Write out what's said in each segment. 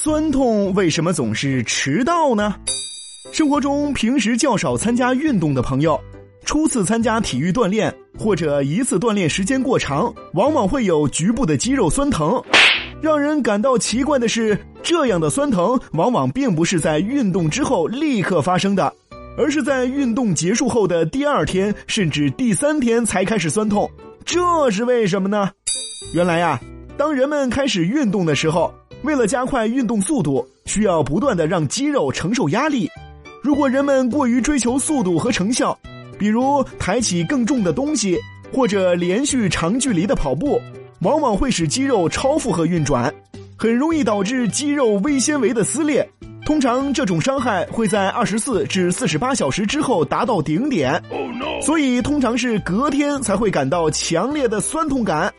酸痛为什么总是迟到呢？生活中平时较少参加运动的朋友，初次参加体育锻炼或者一次锻炼时间过长，往往会有局部的肌肉酸疼。让人感到奇怪的是，这样的酸疼往往并不是在运动之后立刻发生的，而是在运动结束后的第二天甚至第三天才开始酸痛。这是为什么呢？原来呀，当人们开始运动的时候。为了加快运动速度，需要不断的让肌肉承受压力。如果人们过于追求速度和成效，比如抬起更重的东西，或者连续长距离的跑步，往往会使肌肉超负荷运转，很容易导致肌肉微纤维的撕裂。通常这种伤害会在二十四至四十八小时之后达到顶点，所以通常是隔天才会感到强烈的酸痛感。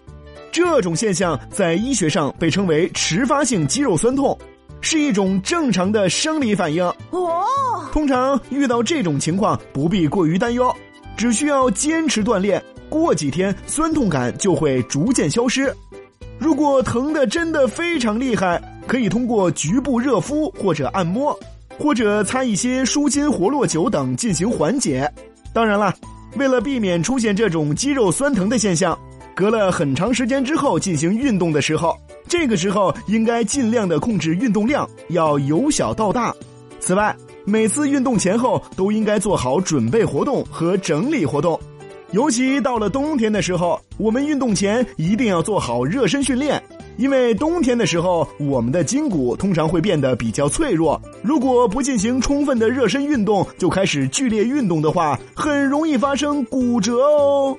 这种现象在医学上被称为迟发性肌肉酸痛，是一种正常的生理反应。哦，通常遇到这种情况不必过于担忧，只需要坚持锻炼，过几天酸痛感就会逐渐消失。如果疼的真的非常厉害，可以通过局部热敷或者按摩，或者擦一些舒筋活络酒等进行缓解。当然了，为了避免出现这种肌肉酸疼的现象。隔了很长时间之后进行运动的时候，这个时候应该尽量的控制运动量，要由小到大。此外，每次运动前后都应该做好准备活动和整理活动，尤其到了冬天的时候，我们运动前一定要做好热身训练，因为冬天的时候我们的筋骨通常会变得比较脆弱，如果不进行充分的热身运动就开始剧烈运动的话，很容易发生骨折哦。